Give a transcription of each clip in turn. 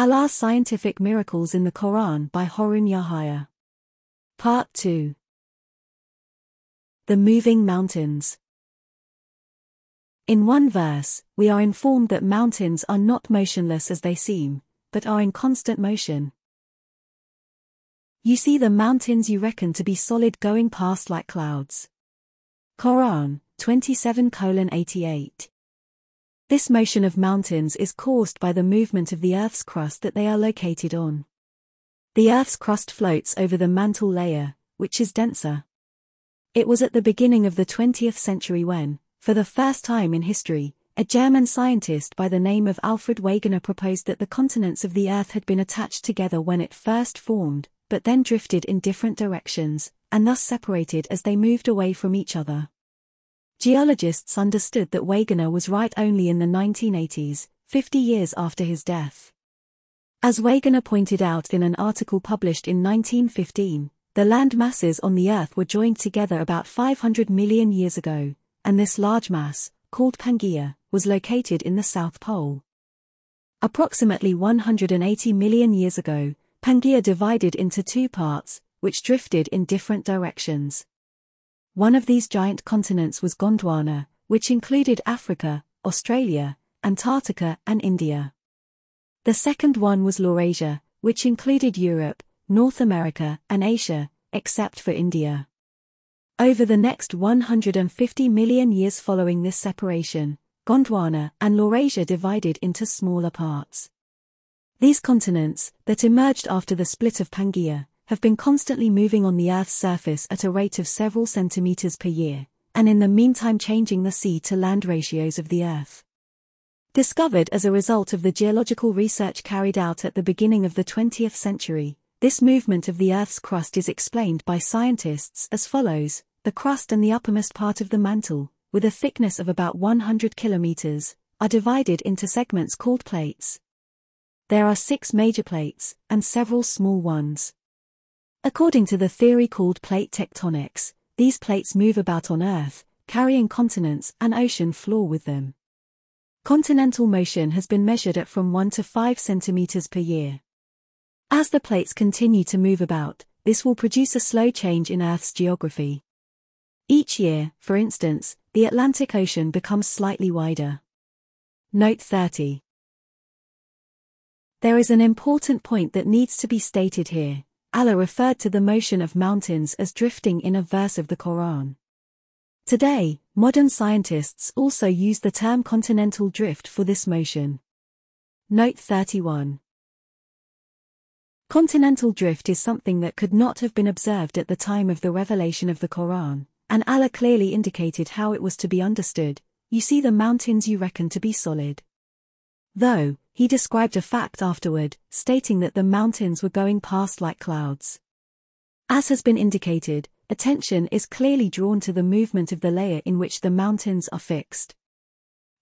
Allah's Scientific Miracles in the Quran by Harun Yahya. Part 2 The Moving Mountains. In one verse, we are informed that mountains are not motionless as they seem, but are in constant motion. You see the mountains you reckon to be solid going past like clouds. Quran 27 88. This motion of mountains is caused by the movement of the Earth's crust that they are located on. The Earth's crust floats over the mantle layer, which is denser. It was at the beginning of the 20th century when, for the first time in history, a German scientist by the name of Alfred Wegener proposed that the continents of the Earth had been attached together when it first formed, but then drifted in different directions, and thus separated as they moved away from each other. Geologists understood that Wegener was right only in the 1980s, 50 years after his death. As Wegener pointed out in an article published in 1915, the land masses on the Earth were joined together about 500 million years ago, and this large mass, called Pangaea, was located in the South Pole. Approximately 180 million years ago, Pangaea divided into two parts, which drifted in different directions. One of these giant continents was Gondwana, which included Africa, Australia, Antarctica and India. The second one was Laurasia, which included Europe, North America and Asia, except for India. Over the next 150 million years following this separation, Gondwana and Laurasia divided into smaller parts. These continents, that emerged after the split of Pangaea, have been constantly moving on the Earth's surface at a rate of several centimeters per year, and in the meantime changing the sea to land ratios of the Earth. Discovered as a result of the geological research carried out at the beginning of the 20th century, this movement of the Earth's crust is explained by scientists as follows the crust and the uppermost part of the mantle, with a thickness of about 100 kilometers, are divided into segments called plates. There are six major plates, and several small ones. According to the theory called plate tectonics, these plates move about on Earth, carrying continents and ocean floor with them. Continental motion has been measured at from 1 to 5 centimeters per year. As the plates continue to move about, this will produce a slow change in Earth's geography. Each year, for instance, the Atlantic Ocean becomes slightly wider. Note 30. There is an important point that needs to be stated here. Allah referred to the motion of mountains as drifting in a verse of the Quran. Today, modern scientists also use the term continental drift for this motion. Note 31. Continental drift is something that could not have been observed at the time of the revelation of the Quran, and Allah clearly indicated how it was to be understood. You see the mountains you reckon to be solid. Though, he described a fact afterward, stating that the mountains were going past like clouds. As has been indicated, attention is clearly drawn to the movement of the layer in which the mountains are fixed.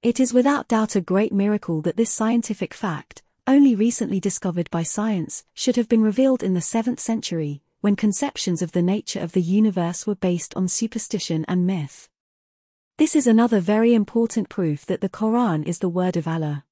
It is without doubt a great miracle that this scientific fact, only recently discovered by science, should have been revealed in the 7th century, when conceptions of the nature of the universe were based on superstition and myth. This is another very important proof that the Quran is the word of Allah.